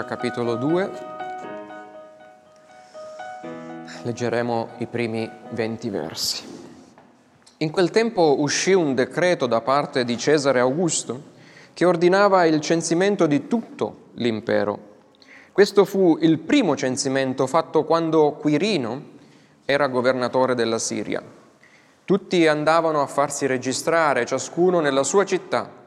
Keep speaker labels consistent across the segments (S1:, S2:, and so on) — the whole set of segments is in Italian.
S1: Luca capitolo 2. Leggeremo i primi 20 versi. In quel tempo uscì un decreto da parte di Cesare Augusto che ordinava il censimento di tutto l'impero. Questo fu il primo censimento fatto quando Quirino era governatore della Siria. Tutti andavano a farsi registrare, ciascuno nella sua città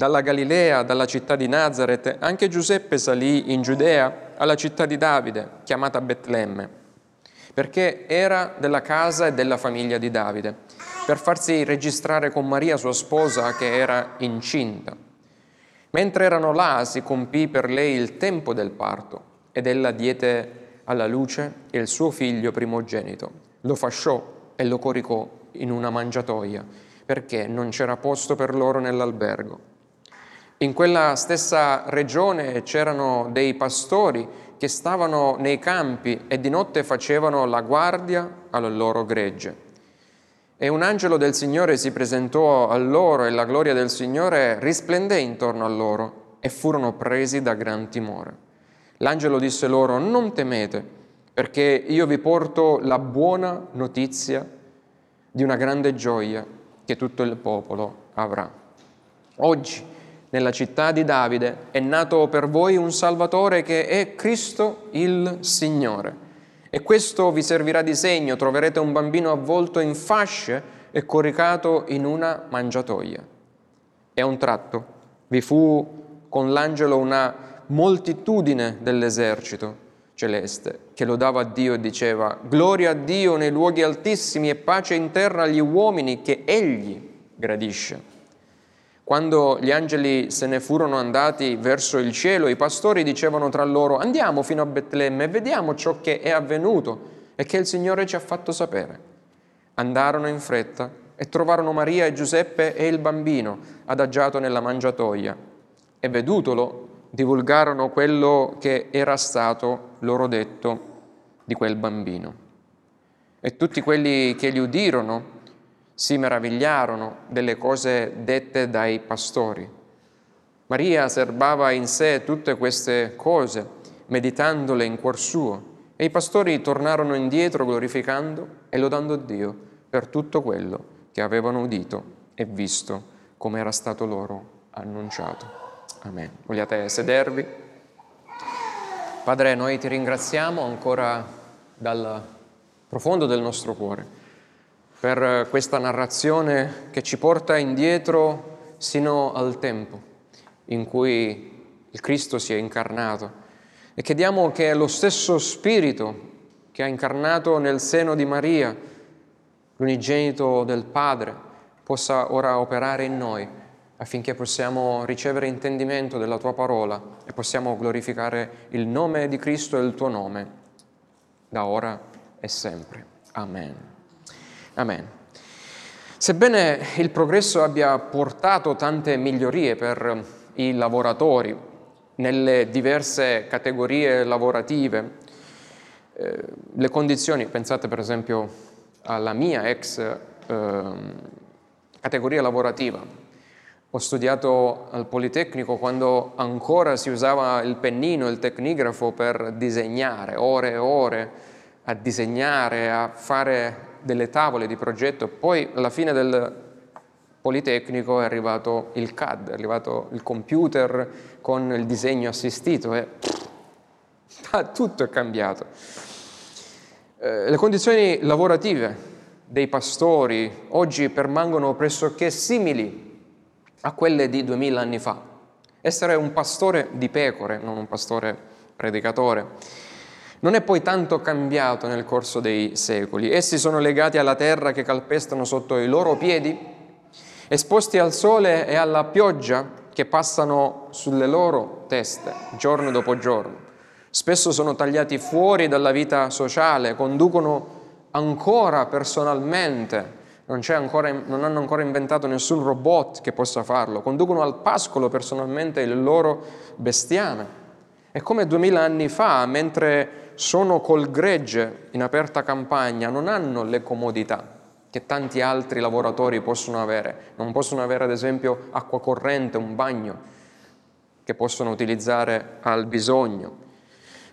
S1: dalla Galilea, dalla città di Nazareth, anche Giuseppe salì in Giudea alla città di Davide, chiamata Betlemme, perché era della casa e della famiglia di Davide, per farsi registrare con Maria, sua sposa, che era incinta. Mentre erano là si compì per lei il tempo del parto ed ella diede alla luce il suo figlio primogenito. Lo fasciò e lo coricò in una mangiatoia, perché non c'era posto per loro nell'albergo. In quella stessa regione c'erano dei pastori che stavano nei campi e di notte facevano la guardia al loro gregge. E un angelo del Signore si presentò a loro e la gloria del Signore risplendé intorno a loro e furono presi da gran timore. L'angelo disse loro, non temete, perché io vi porto la buona notizia di una grande gioia che tutto il popolo avrà. Oggi, nella città di Davide è nato per voi un Salvatore che è Cristo il Signore. E questo vi servirà di segno, troverete un bambino avvolto in fasce e coricato in una mangiatoia. E a un tratto vi fu con l'angelo una moltitudine dell'esercito celeste che lodava Dio e diceva Gloria a Dio nei luoghi altissimi e pace in terra agli uomini che Egli gradisce. Quando gli angeli se ne furono andati verso il cielo, i pastori dicevano tra loro, andiamo fino a Betlemme e vediamo ciò che è avvenuto e che il Signore ci ha fatto sapere. Andarono in fretta e trovarono Maria e Giuseppe e il bambino adagiato nella mangiatoia e vedutolo divulgarono quello che era stato loro detto di quel bambino. E tutti quelli che li udirono si meravigliarono delle cose dette dai pastori. Maria serbava in sé tutte queste cose, meditandole in cuor suo, e i pastori tornarono indietro glorificando e lodando Dio per tutto quello che avevano udito e visto come era stato loro annunciato. Amen. Vogliate sedervi? Padre, noi ti ringraziamo ancora dal profondo del nostro cuore per questa narrazione che ci porta indietro sino al tempo in cui il Cristo si è incarnato e chiediamo che lo stesso Spirito che ha incarnato nel seno di Maria, l'unigenito del Padre, possa ora operare in noi affinché possiamo ricevere intendimento della tua parola e possiamo glorificare il nome di Cristo e il tuo nome, da ora e sempre. Amen. Amen. Sebbene il progresso abbia portato tante migliorie per i lavoratori nelle diverse categorie lavorative, eh, le condizioni, pensate per esempio alla mia ex eh, categoria lavorativa, ho studiato al Politecnico quando ancora si usava il pennino, il tecnigrafo per disegnare, ore e ore a disegnare, a fare delle tavole di progetto, poi alla fine del Politecnico è arrivato il CAD, è arrivato il computer con il disegno assistito e tutto è cambiato. Eh, le condizioni lavorative dei pastori oggi permangono pressoché simili a quelle di duemila anni fa. Essere un pastore di pecore, non un pastore predicatore non è poi tanto cambiato nel corso dei secoli. Essi sono legati alla terra che calpestano sotto i loro piedi, esposti al sole e alla pioggia che passano sulle loro teste giorno dopo giorno. Spesso sono tagliati fuori dalla vita sociale, conducono ancora personalmente, non, ancora, non hanno ancora inventato nessun robot che possa farlo, conducono al pascolo personalmente il loro bestiame. È come duemila anni fa, mentre sono col gregge in aperta campagna, non hanno le comodità che tanti altri lavoratori possono avere. Non possono avere ad esempio acqua corrente, un bagno, che possono utilizzare al bisogno,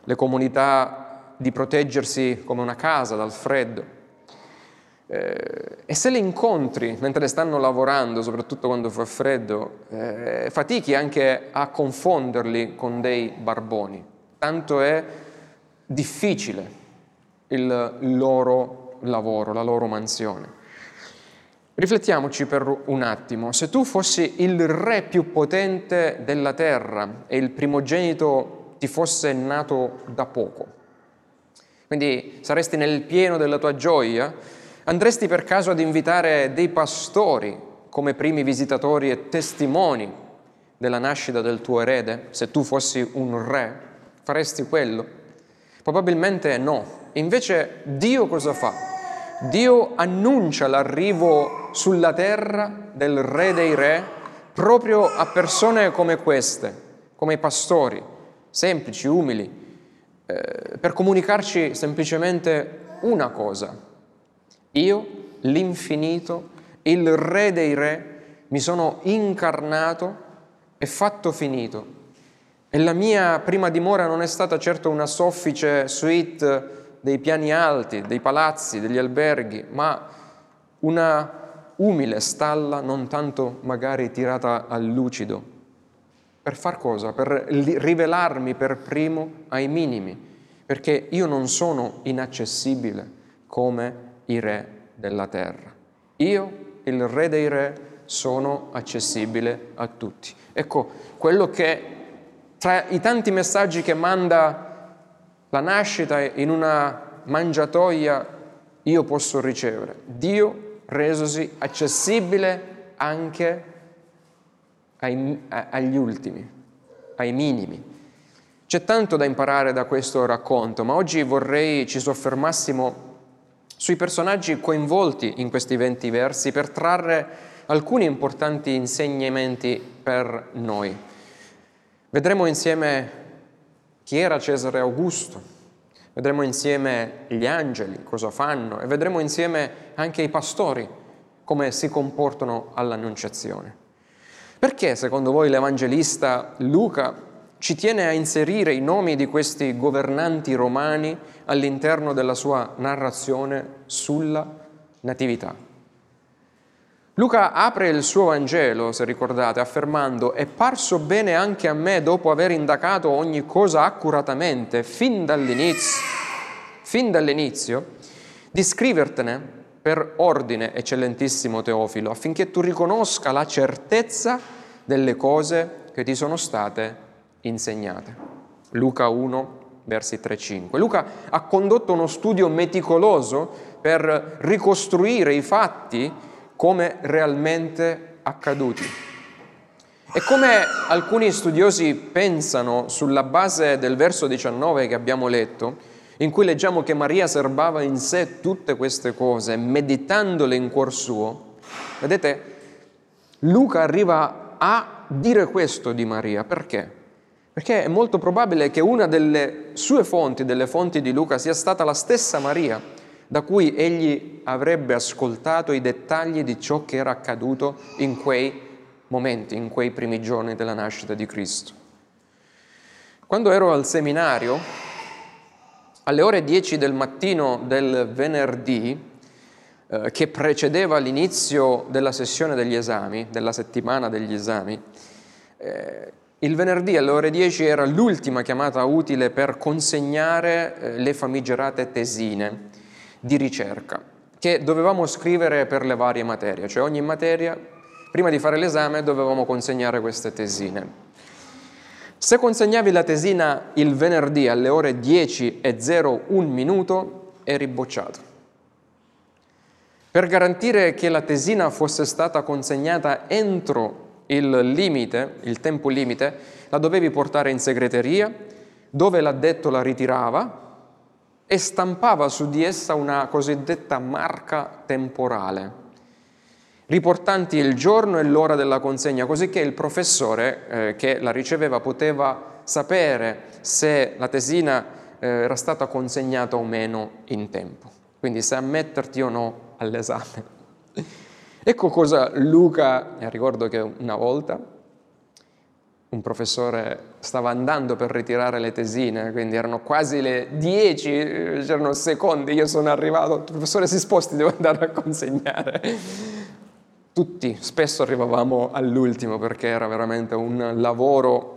S1: le comunità di proteggersi come una casa dal freddo. Eh, e se li incontri mentre stanno lavorando, soprattutto quando fa freddo, eh, fatichi anche a confonderli con dei barboni, tanto è difficile il loro lavoro, la loro mansione. Riflettiamoci per un attimo, se tu fossi il re più potente della terra e il primogenito ti fosse nato da poco, quindi saresti nel pieno della tua gioia, andresti per caso ad invitare dei pastori come primi visitatori e testimoni della nascita del tuo erede, se tu fossi un re, faresti quello? Probabilmente no. Invece Dio cosa fa? Dio annuncia l'arrivo sulla terra del Re dei Re proprio a persone come queste, come i pastori, semplici, umili, eh, per comunicarci semplicemente una cosa. Io, l'infinito, il Re dei Re, mi sono incarnato e fatto finito e la mia prima dimora non è stata certo una soffice suite dei piani alti, dei palazzi, degli alberghi, ma una umile stalla, non tanto magari tirata al lucido. Per far cosa? Per rivelarmi per primo ai minimi, perché io non sono inaccessibile come i re della terra. Io, il re dei re, sono accessibile a tutti. Ecco, quello che tra i tanti messaggi che manda la nascita in una mangiatoia, io posso ricevere. Dio resosi accessibile anche ai, agli ultimi, ai minimi. C'è tanto da imparare da questo racconto, ma oggi vorrei ci soffermassimo sui personaggi coinvolti in questi 20 versi per trarre alcuni importanti insegnamenti per noi. Vedremo insieme chi era Cesare Augusto, vedremo insieme gli angeli, cosa fanno, e vedremo insieme anche i pastori, come si comportano all'annunciazione. Perché secondo voi l'Evangelista Luca ci tiene a inserire i nomi di questi governanti romani all'interno della sua narrazione sulla Natività? Luca apre il suo Vangelo, se ricordate, affermando è parso bene anche a me dopo aver indagato ogni cosa accuratamente fin dall'inizio, fin dall'inizio di scrivertene per ordine, eccellentissimo Teofilo, affinché tu riconosca la certezza delle cose che ti sono state insegnate. Luca 1, versi 3-5. Luca ha condotto uno studio meticoloso per ricostruire i fatti come realmente accaduti. E come alcuni studiosi pensano sulla base del verso 19 che abbiamo letto, in cui leggiamo che Maria serbava in sé tutte queste cose, meditandole in cuor suo, vedete, Luca arriva a dire questo di Maria. Perché? Perché è molto probabile che una delle sue fonti, delle fonti di Luca, sia stata la stessa Maria, da cui egli avrebbe ascoltato i dettagli di ciò che era accaduto in quei momenti, in quei primi giorni della nascita di Cristo. Quando ero al seminario, alle ore 10 del mattino del venerdì, eh, che precedeva l'inizio della sessione degli esami, della settimana degli esami, eh, il venerdì alle ore 10 era l'ultima chiamata utile per consegnare eh, le famigerate tesine di ricerca che dovevamo scrivere per le varie materie, cioè ogni materia, prima di fare l'esame, dovevamo consegnare queste tesine. Se consegnavi la tesina il venerdì alle ore 10 e 01 minuto, eri bocciato. Per garantire che la tesina fosse stata consegnata entro il limite, il tempo limite, la dovevi portare in segreteria, dove l'addetto la ritirava e stampava su di essa una cosiddetta marca temporale, riportanti il giorno e l'ora della consegna, così che il professore eh, che la riceveva poteva sapere se la tesina eh, era stata consegnata o meno in tempo, quindi se ammetterti o no all'esame. ecco cosa Luca, ricordo che una volta, un professore stava andando per ritirare le tesine, quindi erano quasi le 10, c'erano secondi, io sono arrivato, professore si sposti, devo andare a consegnare. Tutti spesso arrivavamo all'ultimo perché era veramente un lavoro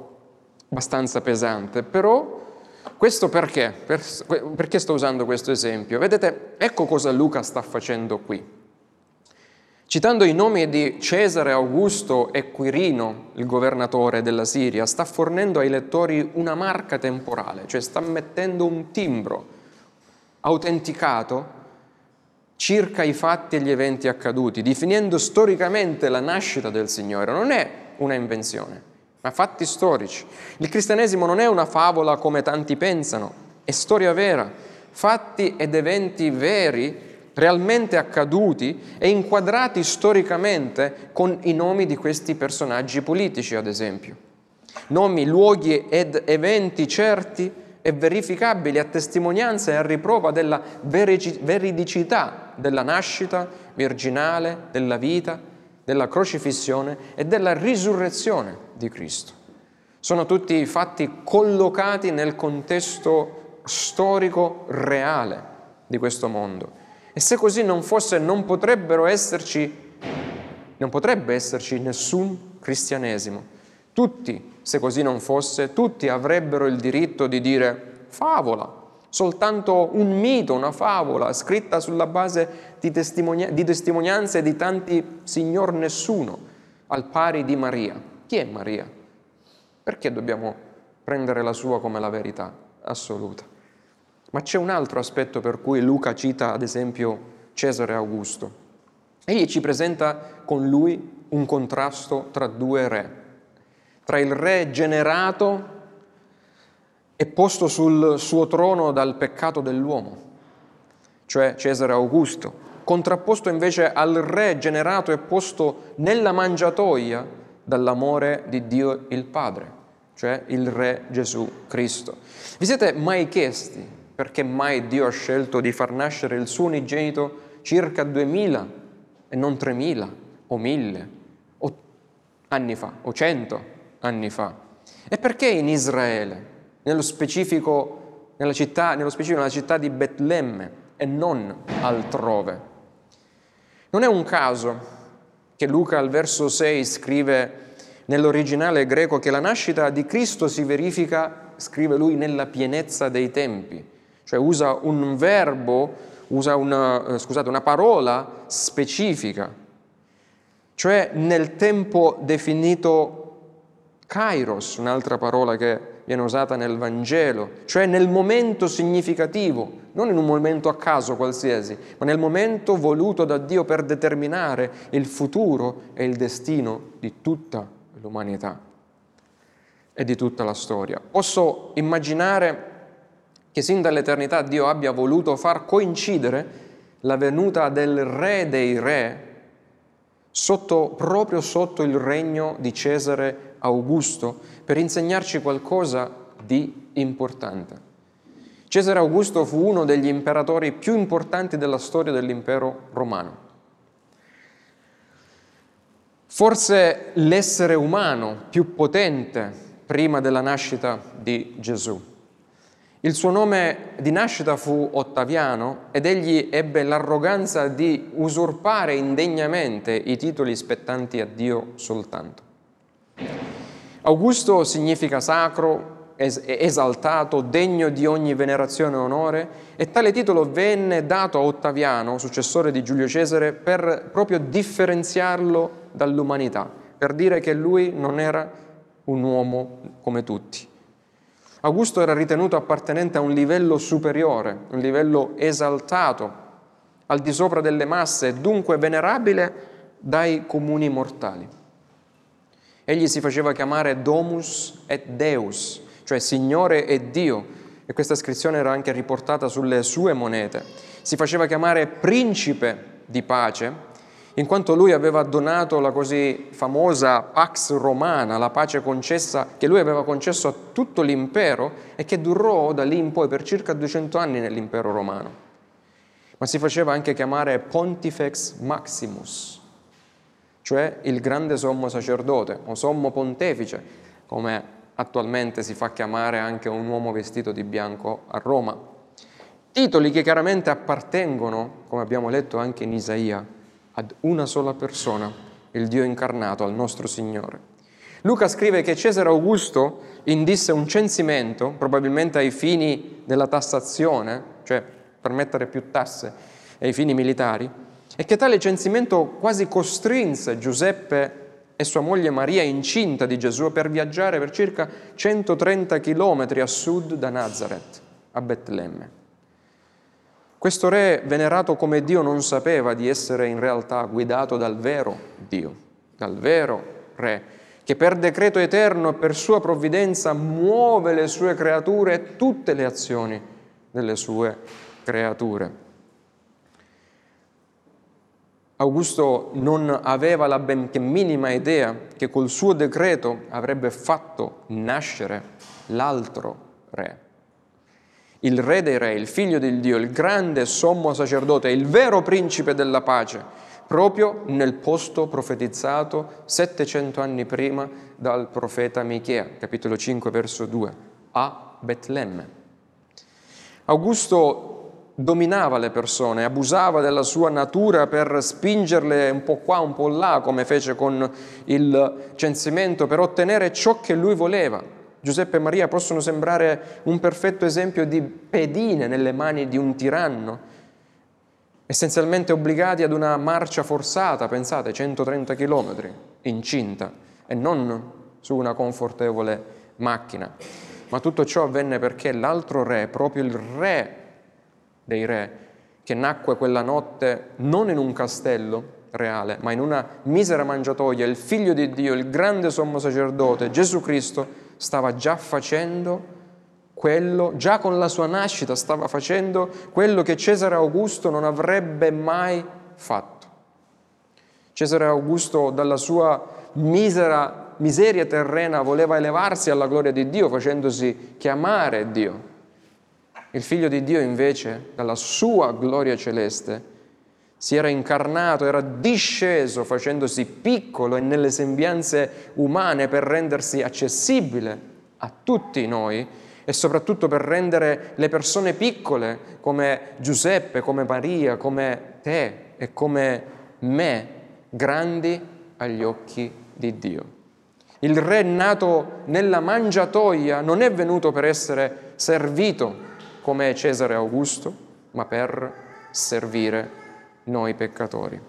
S1: abbastanza pesante, però questo perché? perché sto usando questo esempio? Vedete, ecco cosa Luca sta facendo qui. Citando i nomi di Cesare Augusto e Quirino, il governatore della Siria, sta fornendo ai lettori una marca temporale, cioè sta mettendo un timbro autenticato circa i fatti e gli eventi accaduti, definendo storicamente la nascita del Signore. Non è una invenzione, ma fatti storici. Il cristianesimo non è una favola come tanti pensano, è storia vera, fatti ed eventi veri realmente accaduti e inquadrati storicamente con i nomi di questi personaggi politici, ad esempio. Nomi, luoghi ed eventi certi e verificabili a testimonianza e a riprova della veridicità della nascita virginale, della vita, della crocifissione e della risurrezione di Cristo. Sono tutti fatti collocati nel contesto storico reale di questo mondo e se così non fosse, non potrebbero esserci, non potrebbe esserci nessun cristianesimo. Tutti, se così non fosse, tutti avrebbero il diritto di dire favola, soltanto un mito, una favola scritta sulla base di, testimonia- di testimonianze di tanti signor nessuno, al pari di Maria. Chi è Maria? Perché dobbiamo prendere la sua come la verità assoluta? Ma c'è un altro aspetto per cui Luca cita ad esempio Cesare Augusto. Egli ci presenta con lui un contrasto tra due re, tra il re generato e posto sul suo trono dal peccato dell'uomo, cioè Cesare Augusto, contrapposto invece al re generato e posto nella mangiatoia dall'amore di Dio il Padre, cioè il re Gesù Cristo. Vi siete mai chiesti perché mai Dio ha scelto di far nascere il suo unigenito circa 2000 e non 3000 o 1000 o anni fa o 100 anni fa? E perché in Israele, nello specifico nella città, nello specifico nella città di Betlemme e non altrove? Non è un caso che Luca al verso 6 scrive nell'originale greco che la nascita di Cristo si verifica, scrive lui, nella pienezza dei tempi cioè usa un verbo, usa una, eh, scusate, una parola specifica, cioè nel tempo definito kairos, un'altra parola che viene usata nel Vangelo, cioè nel momento significativo, non in un momento a caso qualsiasi, ma nel momento voluto da Dio per determinare il futuro e il destino di tutta l'umanità e di tutta la storia. Posso immaginare che sin dall'eternità Dio abbia voluto far coincidere la venuta del Re dei Re sotto, proprio sotto il regno di Cesare Augusto per insegnarci qualcosa di importante. Cesare Augusto fu uno degli imperatori più importanti della storia dell'impero romano. Forse l'essere umano più potente prima della nascita di Gesù. Il suo nome di nascita fu Ottaviano ed egli ebbe l'arroganza di usurpare indegnamente i titoli spettanti a Dio soltanto. Augusto significa sacro, esaltato, degno di ogni venerazione e onore e tale titolo venne dato a Ottaviano, successore di Giulio Cesare, per proprio differenziarlo dall'umanità, per dire che lui non era un uomo come tutti. Augusto era ritenuto appartenente a un livello superiore, un livello esaltato, al di sopra delle masse dunque venerabile dai comuni mortali. Egli si faceva chiamare Domus et Deus, cioè Signore e Dio, e questa iscrizione era anche riportata sulle sue monete. Si faceva chiamare Principe di pace in quanto lui aveva donato la così famosa Pax Romana, la pace concessa, che lui aveva concesso a tutto l'impero e che durò da lì in poi per circa 200 anni nell'impero romano. Ma si faceva anche chiamare Pontifex Maximus, cioè il grande sommo sacerdote o sommo pontefice, come attualmente si fa chiamare anche un uomo vestito di bianco a Roma. Titoli che chiaramente appartengono, come abbiamo letto anche in Isaia, ad una sola persona, il Dio incarnato, al nostro Signore. Luca scrive che Cesare Augusto indisse un censimento, probabilmente ai fini della tassazione, cioè per mettere più tasse ai fini militari, e che tale censimento quasi costrinse Giuseppe e sua moglie Maria incinta di Gesù per viaggiare per circa 130 chilometri a sud da Nazareth, a Betlemme. Questo re venerato come Dio non sapeva di essere in realtà guidato dal vero Dio, dal vero re, che per decreto eterno e per sua provvidenza muove le sue creature e tutte le azioni delle sue creature. Augusto non aveva la benché minima idea che col suo decreto avrebbe fatto nascere l'altro re. Il re dei re, il figlio del Dio, il grande sommo sacerdote, il vero principe della pace, proprio nel posto profetizzato 700 anni prima dal profeta Michea, capitolo 5, verso 2, a Betlemme. Augusto dominava le persone, abusava della sua natura per spingerle un po' qua, un po' là, come fece con il censimento, per ottenere ciò che lui voleva. Giuseppe e Maria possono sembrare un perfetto esempio di pedine nelle mani di un tiranno, essenzialmente obbligati ad una marcia forzata, pensate, 130 km, incinta, e non su una confortevole macchina. Ma tutto ciò avvenne perché l'altro re, proprio il re dei re, che nacque quella notte non in un castello reale, ma in una misera mangiatoia, il figlio di Dio, il grande sommo sacerdote, Gesù Cristo, stava già facendo quello, già con la sua nascita stava facendo quello che Cesare Augusto non avrebbe mai fatto. Cesare Augusto dalla sua misera, miseria terrena voleva elevarsi alla gloria di Dio facendosi chiamare Dio. Il figlio di Dio invece, dalla sua gloria celeste, si era incarnato, era disceso facendosi piccolo e nelle sembianze umane per rendersi accessibile a tutti noi e soprattutto per rendere le persone piccole come Giuseppe, come Maria, come te e come me grandi agli occhi di Dio. Il re nato nella mangiatoia non è venuto per essere servito, come Cesare Augusto, ma per servire noi peccatori.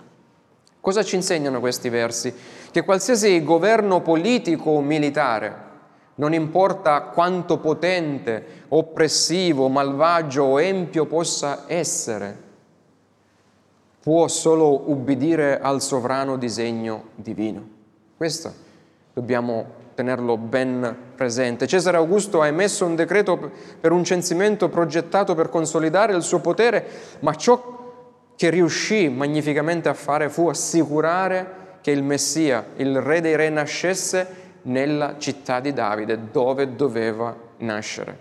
S1: Cosa ci insegnano questi versi? Che qualsiasi governo politico o militare, non importa quanto potente, oppressivo, malvagio o empio possa essere, può solo ubbidire al sovrano disegno divino. Questo dobbiamo tenerlo ben presente. Cesare Augusto ha emesso un decreto per un censimento progettato per consolidare il suo potere, ma ciò che riuscì magnificamente a fare fu assicurare che il Messia, il Re dei Re, nascesse nella città di Davide, dove doveva nascere.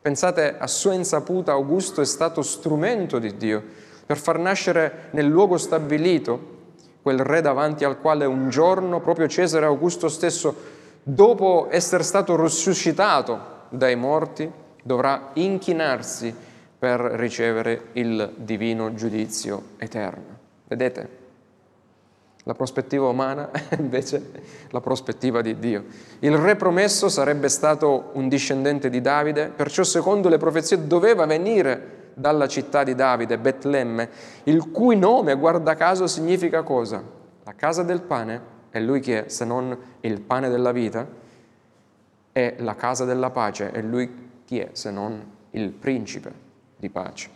S1: Pensate, a sua insaputa Augusto è stato strumento di Dio per far nascere nel luogo stabilito quel re davanti al quale un giorno proprio Cesare Augusto stesso dopo essere stato risuscitato dai morti, dovrà inchinarsi per ricevere il divino giudizio eterno. Vedete? La prospettiva umana è invece la prospettiva di Dio. Il re promesso sarebbe stato un discendente di Davide, perciò secondo le profezie doveva venire dalla città di Davide, Betlemme, il cui nome, guarda caso, significa cosa? La casa del pane è lui che è, se non il pane della vita, è la casa della pace, è lui chi è, se non il principe di pace.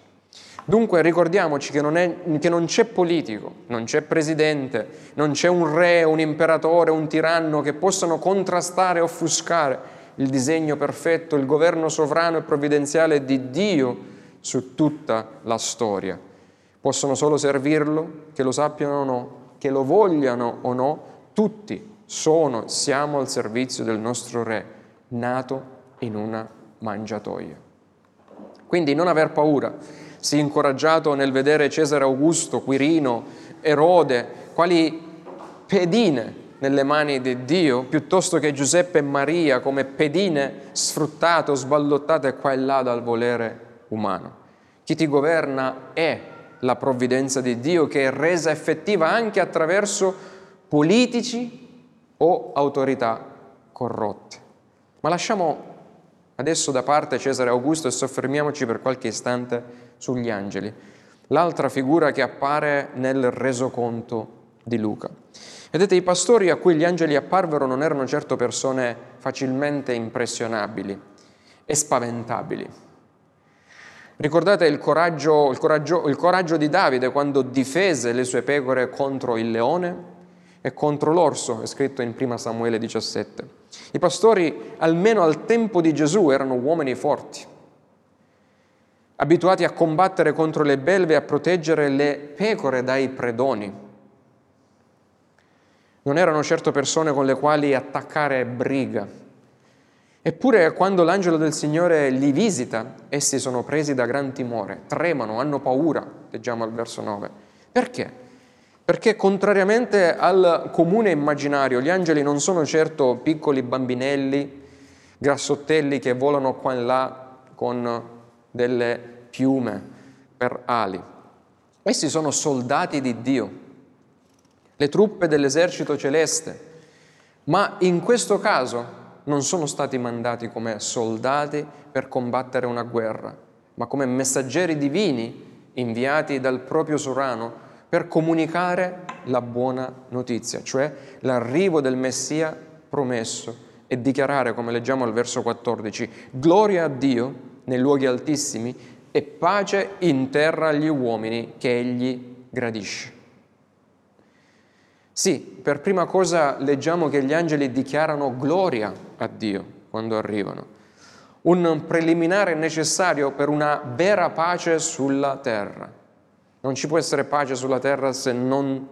S1: Dunque ricordiamoci che non, è, che non c'è politico, non c'è presidente, non c'è un re, un imperatore, un tiranno che possano contrastare e offuscare il disegno perfetto, il governo sovrano e provvidenziale di Dio su tutta la storia. Possono solo servirlo, che lo sappiano o no, che lo vogliano o no, tutti sono, siamo al servizio del nostro Re, nato in una mangiatoia. Quindi non aver paura, sii incoraggiato nel vedere Cesare Augusto, Quirino, Erode, quali pedine nelle mani di Dio piuttosto che Giuseppe e Maria come pedine sfruttate o sballottate qua e là dal volere umano. Chi ti governa è la provvidenza di Dio che è resa effettiva anche attraverso politici o autorità corrotte. Ma lasciamo adesso da parte Cesare Augusto e soffermiamoci per qualche istante sugli angeli, l'altra figura che appare nel resoconto di Luca. Vedete, i pastori a cui gli angeli apparvero non erano certo persone facilmente impressionabili e spaventabili. Ricordate il coraggio, il, coraggio, il coraggio, di Davide quando difese le sue pecore contro il leone e contro l'orso, è scritto in 1 Samuele 17. I pastori, almeno al tempo di Gesù, erano uomini forti, abituati a combattere contro le belve e a proteggere le pecore dai predoni non erano certo persone con le quali attaccare briga. Eppure quando l'angelo del Signore li visita, essi sono presi da gran timore, tremano, hanno paura, leggiamo al verso 9. Perché? Perché contrariamente al comune immaginario, gli angeli non sono certo piccoli bambinelli, grassottelli che volano qua e là con delle piume per ali. Essi sono soldati di Dio, le truppe dell'esercito celeste, ma in questo caso non sono stati mandati come soldati per combattere una guerra, ma come messaggeri divini inviati dal proprio Sorano per comunicare la buona notizia, cioè l'arrivo del Messia promesso e dichiarare, come leggiamo al verso 14, gloria a Dio nei luoghi altissimi e pace in terra agli uomini che egli gradisce. Sì, per prima cosa leggiamo che gli angeli dichiarano gloria a Dio quando arrivano, un preliminare necessario per una vera pace sulla terra. Non ci può essere pace sulla terra se,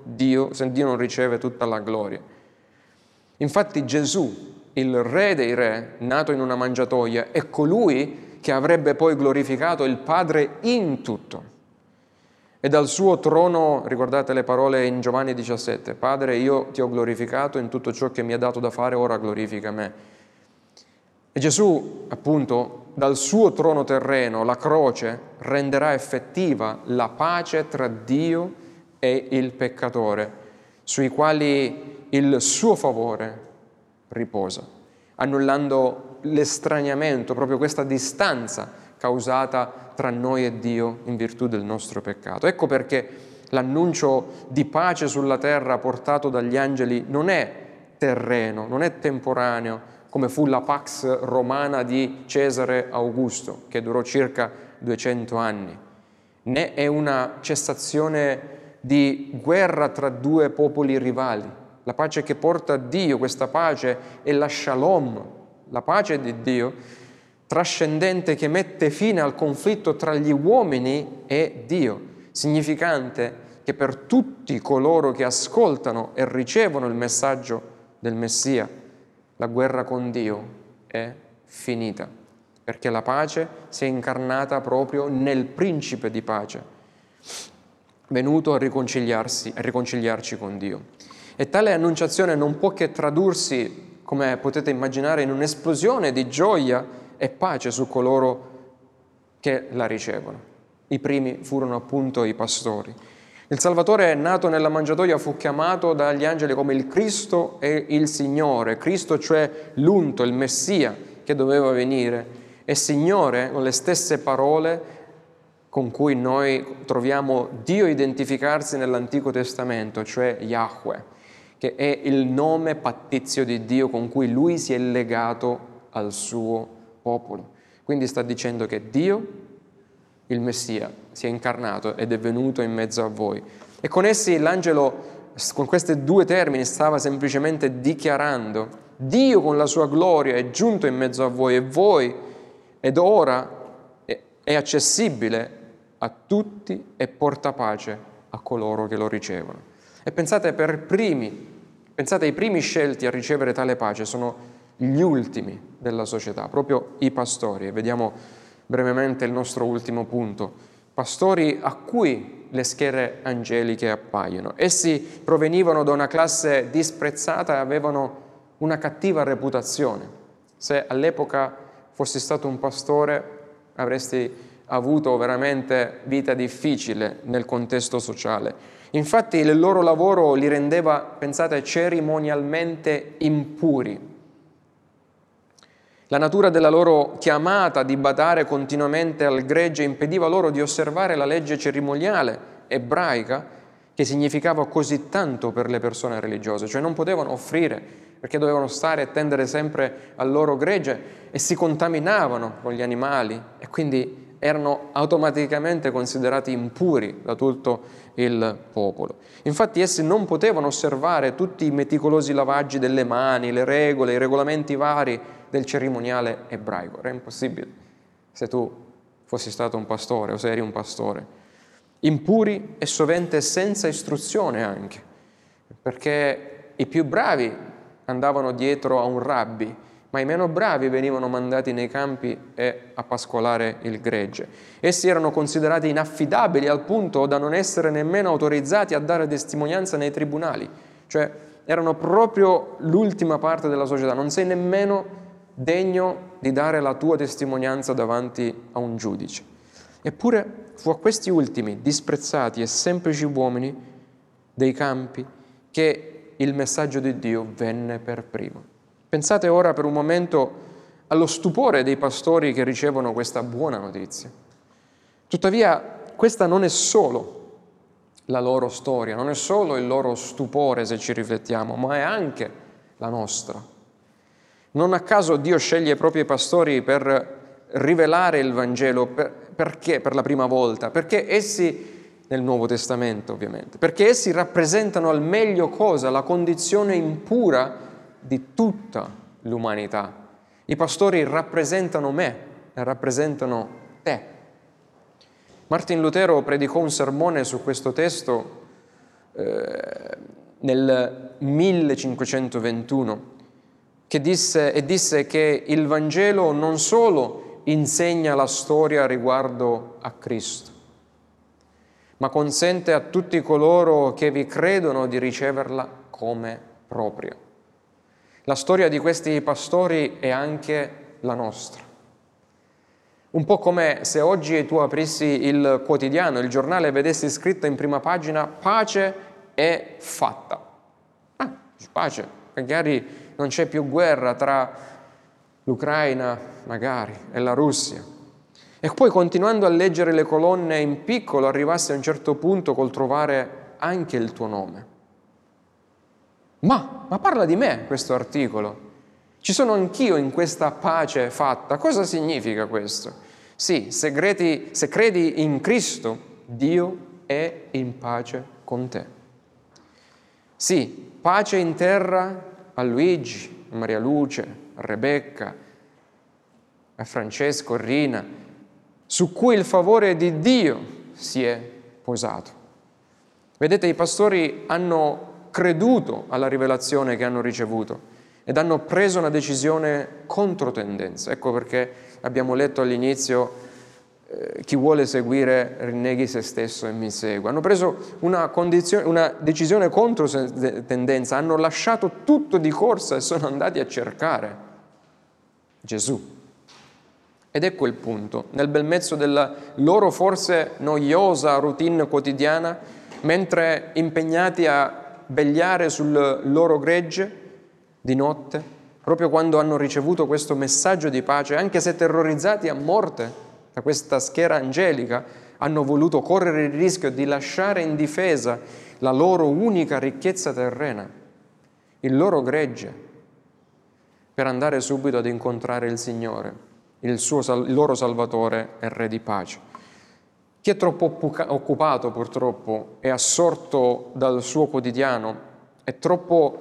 S1: Dio, se Dio non riceve tutta la gloria. Infatti Gesù, il Re dei Re, nato in una mangiatoia, è colui che avrebbe poi glorificato il Padre in tutto. E dal suo trono, ricordate le parole in Giovanni 17, Padre, io ti ho glorificato in tutto ciò che mi ha dato da fare, ora glorifica me. E Gesù, appunto, dal suo trono terreno, la croce, renderà effettiva la pace tra Dio e il peccatore, sui quali il suo favore riposa, annullando l'estraniamento, proprio questa distanza causata tra noi e Dio in virtù del nostro peccato. Ecco perché l'annuncio di pace sulla terra portato dagli angeli non è terreno, non è temporaneo, come fu la Pax romana di Cesare Augusto, che durò circa 200 anni, né è una cessazione di guerra tra due popoli rivali. La pace che porta Dio, questa pace è la shalom, la pace di Dio, trascendente che mette fine al conflitto tra gli uomini e Dio, significante che per tutti coloro che ascoltano e ricevono il messaggio del Messia, la guerra con Dio è finita, perché la pace si è incarnata proprio nel principe di pace, venuto a riconciliarsi, a riconciliarci con Dio. E tale annunciazione non può che tradursi, come potete immaginare, in un'esplosione di gioia e pace su coloro che la ricevono. I primi furono appunto i pastori. Il Salvatore nato nella mangiatoia fu chiamato dagli angeli come il Cristo e il Signore, Cristo cioè l'unto, il Messia che doveva venire, e Signore con le stesse parole con cui noi troviamo Dio identificarsi nell'Antico Testamento, cioè Yahweh, che è il nome pattizio di Dio con cui lui si è legato al suo popolo. Quindi sta dicendo che Dio, il Messia, si è incarnato ed è venuto in mezzo a voi. E con essi l'angelo, con questi due termini, stava semplicemente dichiarando, Dio con la sua gloria è giunto in mezzo a voi e voi, ed ora è accessibile a tutti e porta pace a coloro che lo ricevono. E pensate per primi, pensate ai primi scelti a ricevere tale pace sono gli ultimi della società, proprio i pastori. E vediamo brevemente il nostro ultimo punto. Pastori a cui le schiere angeliche appaiono. Essi provenivano da una classe disprezzata e avevano una cattiva reputazione. Se all'epoca fossi stato un pastore avresti avuto veramente vita difficile nel contesto sociale. Infatti il loro lavoro li rendeva, pensate, cerimonialmente impuri. La natura della loro chiamata di badare continuamente al gregge impediva loro di osservare la legge cerimoniale ebraica che significava così tanto per le persone religiose, cioè non potevano offrire perché dovevano stare e tendere sempre al loro gregge e si contaminavano con gli animali e quindi erano automaticamente considerati impuri da tutto il popolo. Infatti essi non potevano osservare tutti i meticolosi lavaggi delle mani, le regole, i regolamenti vari del cerimoniale ebraico. Era impossibile se tu fossi stato un pastore o se eri un pastore. Impuri e sovente senza istruzione anche, perché i più bravi andavano dietro a un rabbi ma i meno bravi venivano mandati nei campi e a pascolare il gregge. Essi erano considerati inaffidabili al punto da non essere nemmeno autorizzati a dare testimonianza nei tribunali, cioè erano proprio l'ultima parte della società, non sei nemmeno degno di dare la tua testimonianza davanti a un giudice. Eppure fu a questi ultimi, disprezzati e semplici uomini dei campi, che il messaggio di Dio venne per primo. Pensate ora per un momento allo stupore dei pastori che ricevono questa buona notizia. Tuttavia, questa non è solo la loro storia, non è solo il loro stupore se ci riflettiamo, ma è anche la nostra. Non a caso Dio sceglie i propri pastori per rivelare il Vangelo, per, perché per la prima volta? Perché essi, nel Nuovo Testamento ovviamente, perché essi rappresentano al meglio cosa? La condizione impura di tutta l'umanità. I pastori rappresentano me, rappresentano te. Martin Lutero predicò un sermone su questo testo eh, nel 1521 che disse, e disse che il Vangelo non solo insegna la storia riguardo a Cristo, ma consente a tutti coloro che vi credono di riceverla come propria. La storia di questi pastori è anche la nostra. Un po' come se oggi tu aprissi il quotidiano, il giornale, e vedessi scritto in prima pagina pace è fatta. Ah, pace, magari non c'è più guerra tra l'Ucraina, magari, e la Russia. E poi continuando a leggere le colonne in piccolo arrivassi a un certo punto col trovare anche il tuo nome. Ma, ma parla di me questo articolo. Ci sono anch'io in questa pace fatta. Cosa significa questo? Sì, se credi, se credi in Cristo, Dio è in pace con te. Sì, pace in terra a Luigi, a Maria Luce, a Rebecca, a Francesco, a Rina, su cui il favore di Dio si è posato. Vedete, i pastori hanno creduto alla rivelazione che hanno ricevuto ed hanno preso una decisione contro tendenza. Ecco perché abbiamo letto all'inizio eh, chi vuole seguire rinneghi se stesso e mi segua. Hanno preso una, una decisione contro tendenza, hanno lasciato tutto di corsa e sono andati a cercare Gesù. Ed ecco il punto, nel bel mezzo della loro forse noiosa routine quotidiana, mentre impegnati a vegliare sul loro gregge di notte, proprio quando hanno ricevuto questo messaggio di pace, anche se terrorizzati a morte da questa schiera angelica, hanno voluto correre il rischio di lasciare in difesa la loro unica ricchezza terrena, il loro gregge, per andare subito ad incontrare il Signore, il, suo, il loro Salvatore e Re di pace. Chi è troppo occupato purtroppo è assorto dal suo quotidiano, è troppo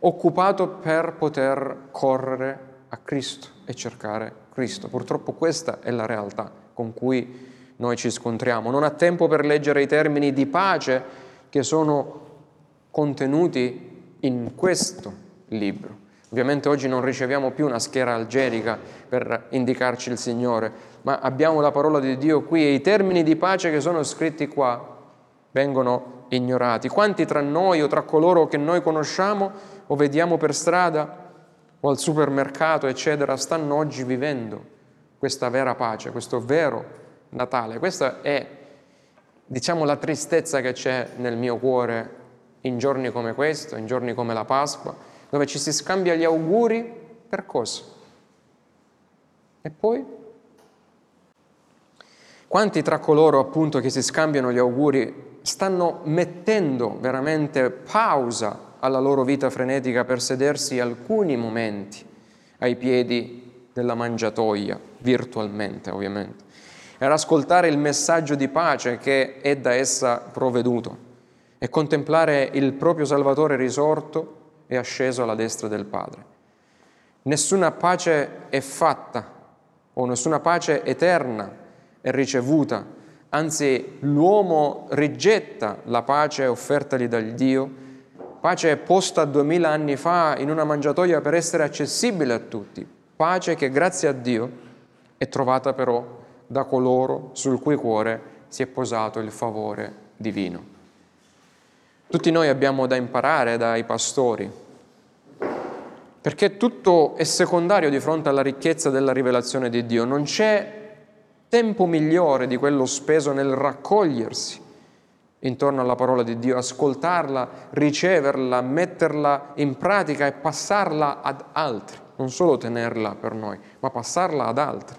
S1: occupato per poter correre a Cristo e cercare Cristo. Purtroppo questa è la realtà con cui noi ci scontriamo. Non ha tempo per leggere i termini di pace che sono contenuti in questo libro. Ovviamente oggi non riceviamo più una schiera algerica per indicarci il Signore, ma abbiamo la parola di Dio qui e i termini di pace che sono scritti qua vengono ignorati. Quanti tra noi o tra coloro che noi conosciamo o vediamo per strada o al supermercato, eccetera, stanno oggi vivendo questa vera pace, questo vero Natale. Questa è, diciamo, la tristezza che c'è nel mio cuore in giorni come questo, in giorni come la Pasqua, dove ci si scambia gli auguri per cosa? E poi? Quanti tra coloro appunto che si scambiano gli auguri stanno mettendo veramente pausa alla loro vita frenetica per sedersi alcuni momenti ai piedi della mangiatoia, virtualmente ovviamente, e ascoltare il messaggio di pace che è da essa provveduto e contemplare il proprio Salvatore risorto e asceso alla destra del Padre. Nessuna pace è fatta o nessuna pace eterna è ricevuta, anzi l'uomo rigetta la pace offertagli dal Dio, pace posta duemila anni fa in una mangiatoia per essere accessibile a tutti, pace che grazie a Dio è trovata però da coloro sul cui cuore si è posato il favore divino. Tutti noi abbiamo da imparare dai pastori, perché tutto è secondario di fronte alla ricchezza della rivelazione di Dio. Non c'è tempo migliore di quello speso nel raccogliersi intorno alla parola di Dio, ascoltarla, riceverla, metterla in pratica e passarla ad altri, non solo tenerla per noi, ma passarla ad altri.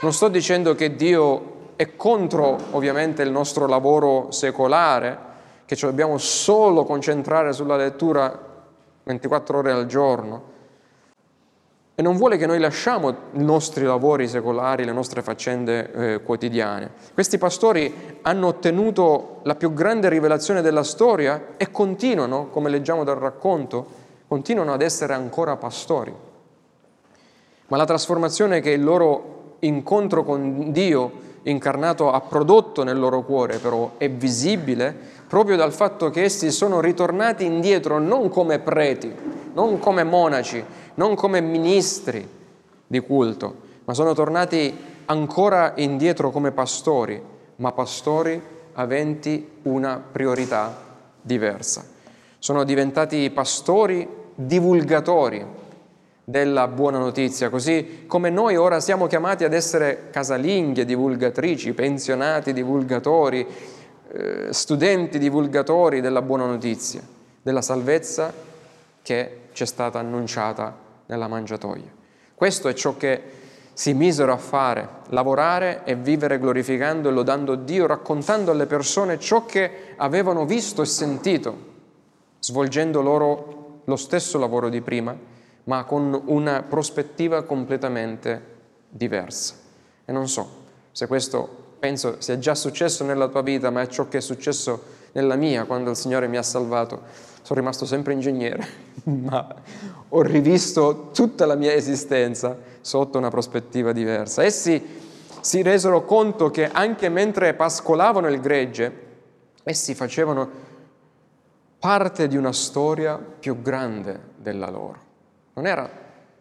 S1: Non sto dicendo che Dio è contro ovviamente il nostro lavoro secolare, che ci dobbiamo solo concentrare sulla lettura 24 ore al giorno e non vuole che noi lasciamo i nostri lavori secolari, le nostre faccende eh, quotidiane. Questi pastori hanno ottenuto la più grande rivelazione della storia e continuano, come leggiamo dal racconto, continuano ad essere ancora pastori. Ma la trasformazione che il loro incontro con Dio incarnato ha prodotto nel loro cuore però è visibile proprio dal fatto che essi sono ritornati indietro non come preti, non come monaci, non come ministri di culto, ma sono tornati ancora indietro come pastori, ma pastori aventi una priorità diversa. Sono diventati pastori divulgatori della buona notizia, così come noi ora siamo chiamati ad essere casalinghe divulgatrici, pensionati divulgatori, eh, studenti divulgatori della buona notizia, della salvezza che ci è stata annunciata nella mangiatoia. Questo è ciò che si misero a fare, lavorare e vivere glorificando e lodando Dio, raccontando alle persone ciò che avevano visto e sentito, svolgendo loro lo stesso lavoro di prima, ma con una prospettiva completamente diversa. E non so se questo penso sia già successo nella tua vita, ma è ciò che è successo nella mia quando il Signore mi ha salvato. Sono rimasto sempre ingegnere, ma ho rivisto tutta la mia esistenza sotto una prospettiva diversa. Essi si resero conto che anche mentre pascolavano il gregge, essi facevano parte di una storia più grande della loro. Non era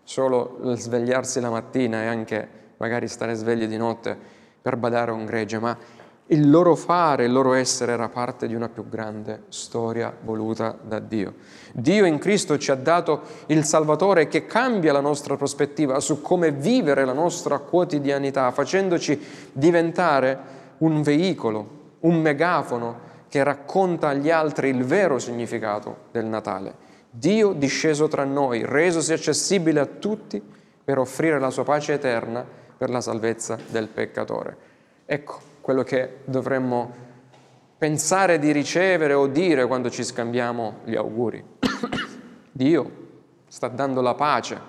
S1: solo svegliarsi la mattina e anche magari stare svegli di notte per badare a un gregge, ma il loro fare, il loro essere era parte di una più grande storia voluta da Dio. Dio in Cristo ci ha dato il Salvatore che cambia la nostra prospettiva su come vivere la nostra quotidianità, facendoci diventare un veicolo, un megafono che racconta agli altri il vero significato del Natale. Dio disceso tra noi, resosi accessibile a tutti per offrire la sua pace eterna per la salvezza del peccatore. Ecco quello che dovremmo pensare di ricevere o dire quando ci scambiamo gli auguri. Dio sta dando la pace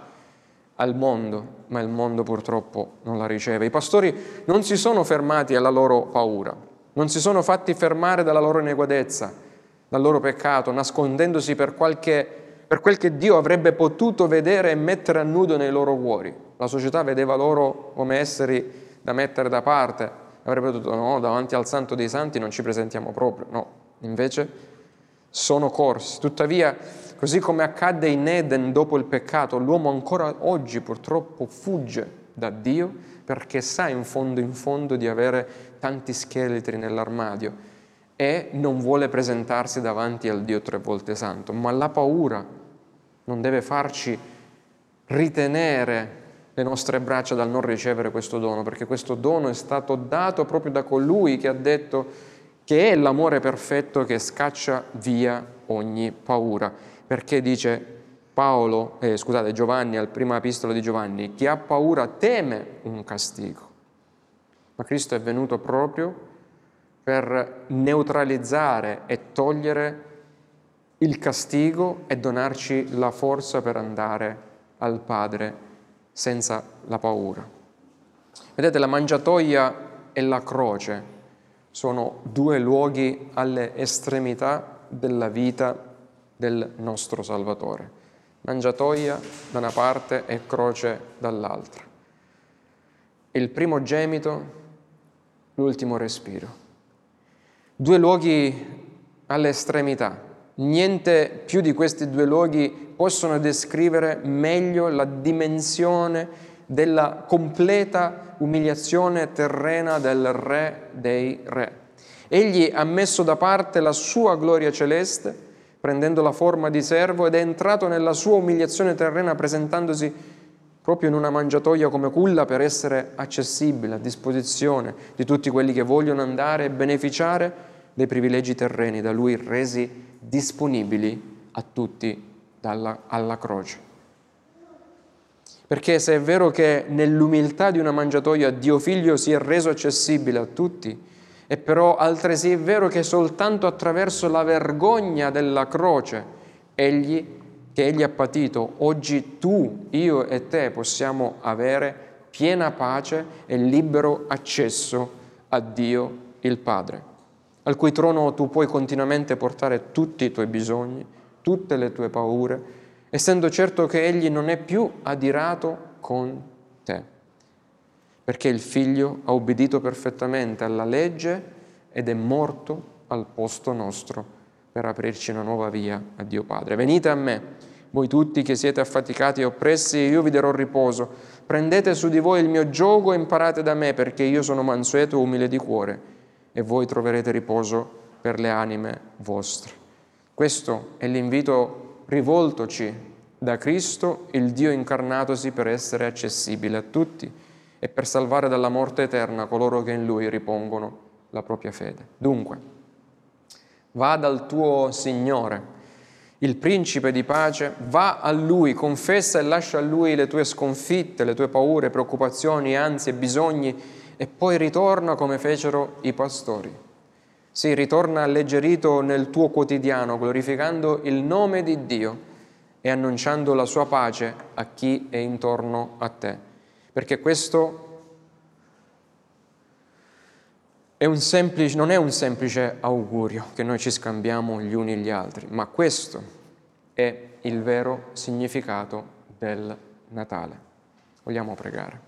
S1: al mondo, ma il mondo purtroppo non la riceve. I pastori non si sono fermati alla loro paura, non si sono fatti fermare dalla loro ineguadezza, dal loro peccato, nascondendosi per, qualche, per quel che Dio avrebbe potuto vedere e mettere a nudo nei loro cuori. La società vedeva loro come esseri da mettere da parte, avrebbe detto no, davanti al santo dei santi non ci presentiamo proprio, no, invece sono corsi. Tuttavia, così come accadde in Eden dopo il peccato, l'uomo ancora oggi purtroppo fugge da Dio perché sa in fondo in fondo di avere tanti scheletri nell'armadio e non vuole presentarsi davanti al Dio tre volte santo, ma la paura non deve farci ritenere le nostre braccia dal non ricevere questo dono, perché questo dono è stato dato proprio da colui che ha detto che è l'amore perfetto che scaccia via ogni paura, perché dice Paolo, eh, scusate, Giovanni, al prima epistola di Giovanni, chi ha paura teme un castigo, ma Cristo è venuto proprio per neutralizzare e togliere il castigo e donarci la forza per andare al Padre senza la paura. Vedete, la mangiatoia e la croce sono due luoghi alle estremità della vita del nostro Salvatore. Mangiatoia da una parte e croce dall'altra. Il primo gemito, l'ultimo respiro. Due luoghi alle estremità. Niente più di questi due luoghi possono descrivere meglio la dimensione della completa umiliazione terrena del Re dei Re. Egli ha messo da parte la sua gloria celeste, prendendo la forma di servo, ed è entrato nella sua umiliazione terrena presentandosi proprio in una mangiatoia come culla per essere accessibile, a disposizione di tutti quelli che vogliono andare e beneficiare dei privilegi terreni da lui resi disponibili a tutti dalla, alla croce. Perché se è vero che nell'umiltà di una mangiatoia Dio Figlio si è reso accessibile a tutti, è però altresì vero che soltanto attraverso la vergogna della croce egli, che Egli ha patito, oggi tu, io e te possiamo avere piena pace e libero accesso a Dio il Padre, al cui trono tu puoi continuamente portare tutti i tuoi bisogni, tutte le tue paure, essendo certo che Egli non è più adirato con te, perché il Figlio ha obbedito perfettamente alla legge ed è morto al posto nostro per aprirci una nuova via a Dio Padre. Venite a me, voi tutti che siete affaticati e oppressi, e io vi darò riposo. Prendete su di voi il mio gioco e imparate da me, perché io sono mansueto e umile di cuore, e voi troverete riposo per le anime vostre. Questo è l'invito rivoltoci da Cristo, il Dio incarnatosi per essere accessibile a tutti e per salvare dalla morte eterna coloro che in Lui ripongono la propria fede. Dunque, va dal tuo Signore, il principe di pace, va a Lui, confessa e lascia a Lui le tue sconfitte, le tue paure, preoccupazioni, ansie, bisogni e poi ritorna come fecero i pastori sì, ritorna alleggerito nel tuo quotidiano, glorificando il nome di Dio e annunciando la sua pace a chi è intorno a te. Perché questo è semplice, non è un semplice augurio che noi ci scambiamo gli uni gli altri, ma questo è il vero significato del Natale. Vogliamo pregare.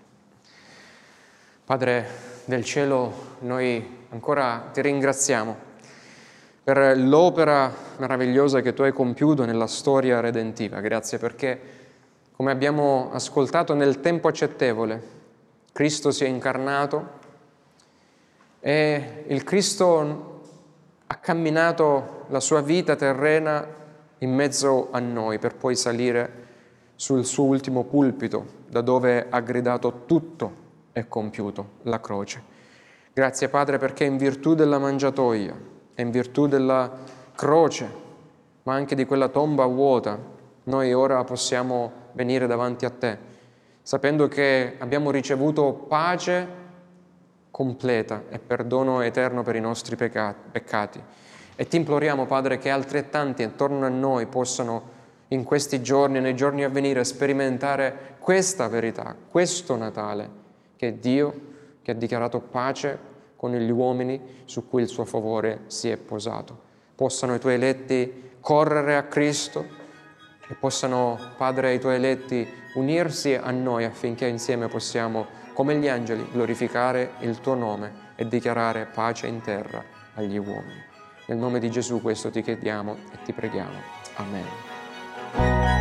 S1: Padre del cielo, noi ancora ti ringraziamo per l'opera meravigliosa che tu hai compiuto nella storia redentiva. Grazie perché, come abbiamo ascoltato nel tempo accettevole, Cristo si è incarnato e il Cristo ha camminato la sua vita terrena in mezzo a noi per poi salire sul suo ultimo pulpito, da dove ha gridato tutto è compiuto, la croce. Grazie Padre perché in virtù della mangiatoia e in virtù della croce, ma anche di quella tomba vuota, noi ora possiamo venire davanti a te, sapendo che abbiamo ricevuto pace completa e perdono eterno per i nostri peccati. E ti imploriamo, Padre, che altrettanti intorno a noi possano in questi giorni, nei giorni a venire, sperimentare questa verità, questo Natale che Dio che ha dichiarato pace con gli uomini su cui il suo favore si è posato. Possano i tuoi eletti correre a Cristo e possano, Padre, i tuoi eletti unirsi a noi affinché insieme possiamo, come gli angeli, glorificare il tuo nome e dichiarare pace in terra agli uomini. Nel nome di Gesù questo ti chiediamo e ti preghiamo. Amen.